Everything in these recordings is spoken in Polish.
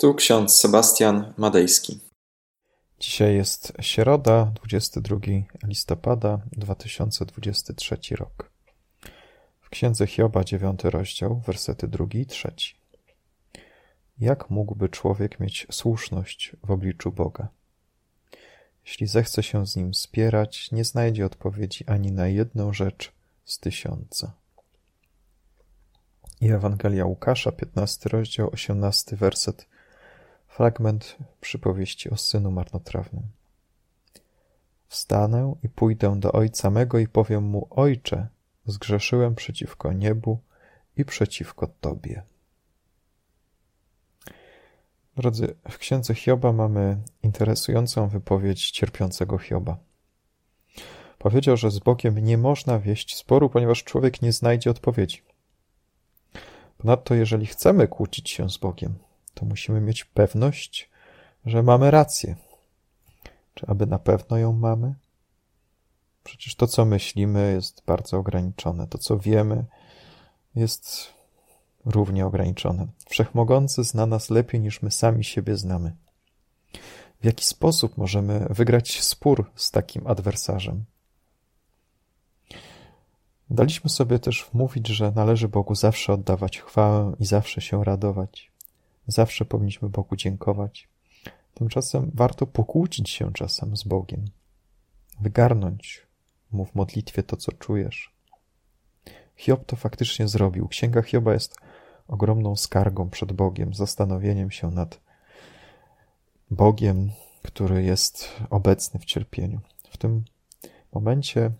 Tu ksiądz Sebastian Madejski. Dzisiaj jest środa, 22 listopada 2023 rok. W księdze Hioba, 9 rozdział, wersety 2 i 3. Jak mógłby człowiek mieć słuszność w obliczu Boga? Jeśli zechce się z nim spierać, nie znajdzie odpowiedzi ani na jedną rzecz z tysiąca. I Ewangelia Łukasza, 15 rozdział, 18 werset, fragment przypowieści o synu marnotrawnym. Wstanę i pójdę do ojca mego i powiem mu: Ojcze, zgrzeszyłem przeciwko niebu i przeciwko Tobie. Drodzy, w księdze Hioba mamy interesującą wypowiedź cierpiącego Hioba. Powiedział, że z Bogiem nie można wieść sporu, ponieważ człowiek nie znajdzie odpowiedzi. Ponadto, jeżeli chcemy kłócić się z Bogiem, to musimy mieć pewność, że mamy rację. Czy aby na pewno ją mamy? Przecież to, co myślimy, jest bardzo ograniczone. To, co wiemy, jest równie ograniczone. Wszechmogący zna nas lepiej niż my sami siebie znamy. W jaki sposób możemy wygrać spór z takim adwersarzem? Daliśmy sobie też wmówić, że należy Bogu zawsze oddawać chwałę i zawsze się radować. Zawsze powinniśmy Bogu dziękować. Tymczasem warto pokłócić się czasem z Bogiem. Wygarnąć mu w modlitwie to, co czujesz. Hiob to faktycznie zrobił. Księga Hioba jest ogromną skargą przed Bogiem, zastanowieniem się nad Bogiem, który jest obecny w cierpieniu. W tym momencie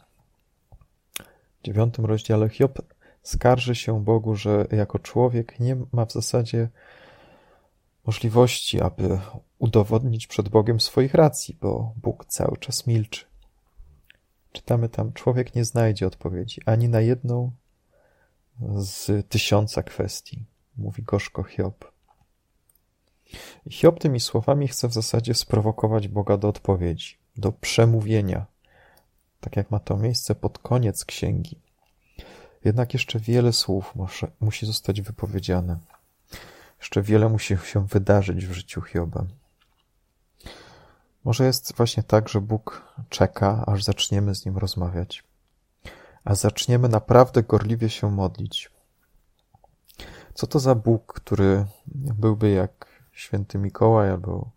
dziewiątym rozdziale Hiob skarży się Bogu, że jako człowiek nie ma w zasadzie możliwości, aby udowodnić przed Bogiem swoich racji, bo Bóg cały czas milczy. Czytamy tam, człowiek nie znajdzie odpowiedzi ani na jedną z tysiąca kwestii, mówi gorzko Hiob. Hiob tymi słowami chce w zasadzie sprowokować Boga do odpowiedzi, do przemówienia, tak jak ma to miejsce pod koniec księgi. Jednak jeszcze wiele słów musi zostać wypowiedziane. Jeszcze wiele musi się wydarzyć w życiu Hioba. Może jest właśnie tak, że Bóg czeka, aż zaczniemy z Nim rozmawiać, a zaczniemy naprawdę gorliwie się modlić. Co to za Bóg, który byłby jak święty Mikołaj albo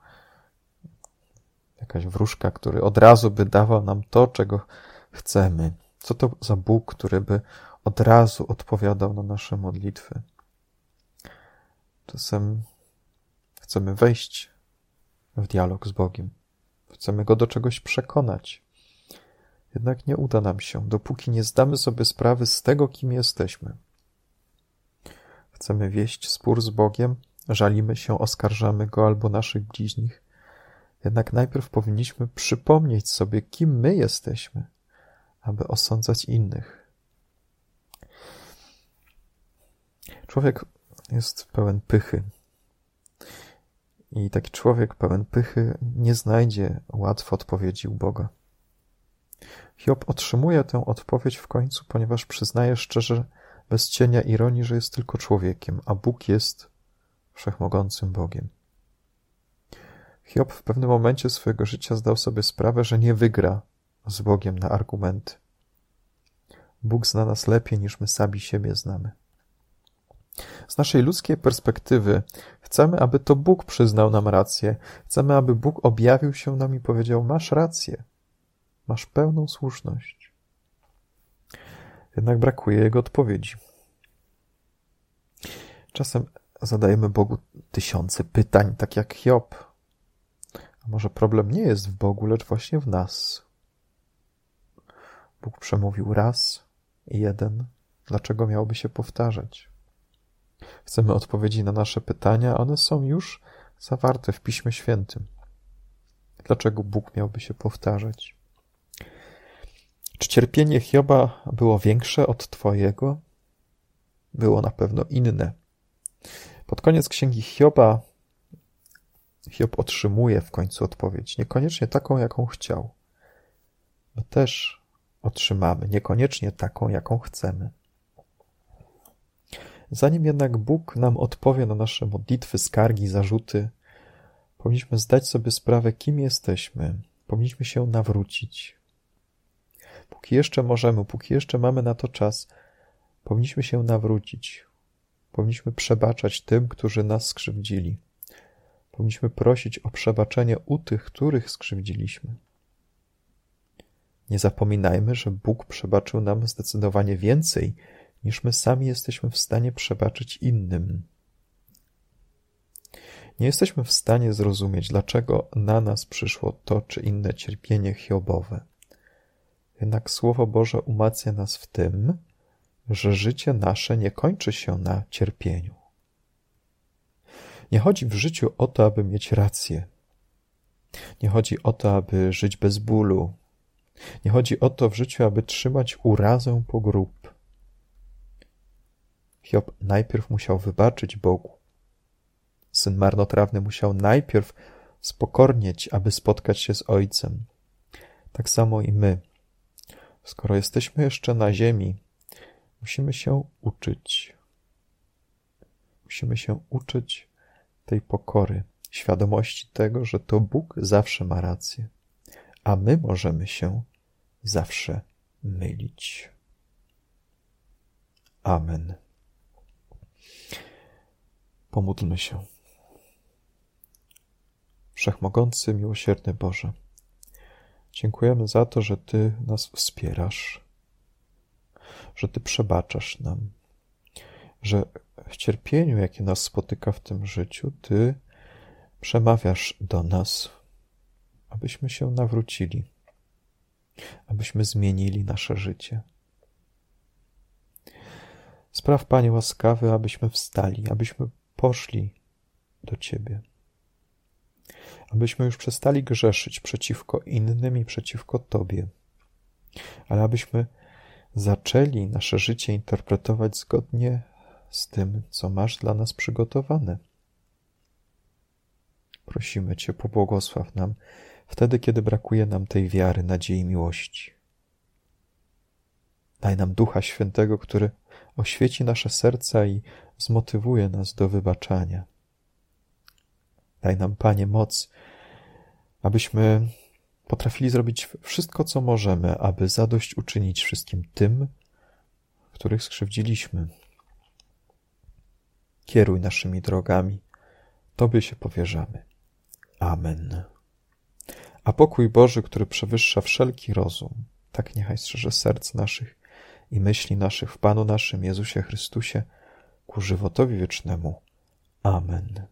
jakaś wróżka, który od razu by dawał nam to, czego chcemy. Co to za Bóg, który by od razu odpowiadał na nasze modlitwy? Czasem chcemy wejść w dialog z Bogiem. Chcemy Go do czegoś przekonać. Jednak nie uda nam się, dopóki nie zdamy sobie sprawy z tego, kim jesteśmy. Chcemy wieść spór z Bogiem, żalimy się, oskarżamy Go albo naszych bliźnich, jednak najpierw powinniśmy przypomnieć sobie, kim my jesteśmy, aby osądzać innych. Człowiek jest pełen pychy. I taki człowiek pełen pychy nie znajdzie łatwo odpowiedzi u Boga. Hiob otrzymuje tę odpowiedź w końcu, ponieważ przyznaje szczerze, bez cienia ironii, że jest tylko człowiekiem, a Bóg jest wszechmogącym Bogiem. Hiob w pewnym momencie swojego życia zdał sobie sprawę, że nie wygra z Bogiem na argumenty. Bóg zna nas lepiej niż my sami siebie znamy. Z naszej ludzkiej perspektywy chcemy, aby to Bóg przyznał nam rację. Chcemy, aby Bóg objawił się nam i powiedział: Masz rację, masz pełną słuszność. Jednak brakuje Jego odpowiedzi. Czasem zadajemy Bogu tysiące pytań, tak jak Hiob. A może problem nie jest w Bogu, lecz właśnie w nas. Bóg przemówił raz jeden. Dlaczego miałoby się powtarzać? Chcemy odpowiedzi na nasze pytania, one są już zawarte w Piśmie Świętym. Dlaczego Bóg miałby się powtarzać? Czy cierpienie Hioba było większe od Twojego? Było na pewno inne. Pod koniec księgi Hioba Hiob otrzymuje w końcu odpowiedź, niekoniecznie taką, jaką chciał. My też otrzymamy, niekoniecznie taką, jaką chcemy. Zanim jednak Bóg nam odpowie na nasze modlitwy, skargi, zarzuty, powinniśmy zdać sobie sprawę, kim jesteśmy. Powinniśmy się nawrócić. Póki jeszcze możemy, póki jeszcze mamy na to czas, powinniśmy się nawrócić. Powinniśmy przebaczać tym, którzy nas skrzywdzili. Powinniśmy prosić o przebaczenie u tych, których skrzywdziliśmy. Nie zapominajmy, że Bóg przebaczył nam zdecydowanie więcej, niż my sami jesteśmy w stanie przebaczyć innym. Nie jesteśmy w stanie zrozumieć, dlaczego na nas przyszło to czy inne cierpienie hiobowe. Jednak Słowo Boże umacnia nas w tym, że życie nasze nie kończy się na cierpieniu. Nie chodzi w życiu o to, aby mieć rację. Nie chodzi o to, aby żyć bez bólu. Nie chodzi o to w życiu, aby trzymać urazę po grób. Hiob najpierw musiał wybaczyć Bogu. Syn marnotrawny musiał najpierw spokornieć, aby spotkać się z Ojcem. Tak samo i my. Skoro jesteśmy jeszcze na ziemi, musimy się uczyć. Musimy się uczyć tej pokory, świadomości tego, że to Bóg zawsze ma rację, a my możemy się zawsze mylić. Amen. Pomódlmy się. Wszechmogący, miłosierny Boże, dziękujemy za to, że Ty nas wspierasz, że Ty przebaczasz nam, że w cierpieniu, jakie nas spotyka w tym życiu, Ty przemawiasz do nas, abyśmy się nawrócili, abyśmy zmienili nasze życie. Spraw, Panie łaskawy, abyśmy wstali, abyśmy poszli do Ciebie, abyśmy już przestali grzeszyć przeciwko innym i przeciwko Tobie, ale abyśmy zaczęli nasze życie interpretować zgodnie z tym, co masz dla nas przygotowane. Prosimy Cię, pobłogosław nam wtedy, kiedy brakuje nam tej wiary, nadziei, miłości. Daj nam Ducha Świętego, który oświeci nasze serca i zmotywuje nas do wybaczania. Daj nam, Panie, moc, abyśmy potrafili zrobić wszystko, co możemy, aby zadość uczynić wszystkim tym, których skrzywdziliśmy. Kieruj naszymi drogami, Tobie się powierzamy. Amen. A pokój Boży, który przewyższa wszelki rozum, tak niechaj strzeże serc naszych i myśli naszych w Panu naszym Jezusie Chrystusie ku żywotowi wiecznemu. Amen.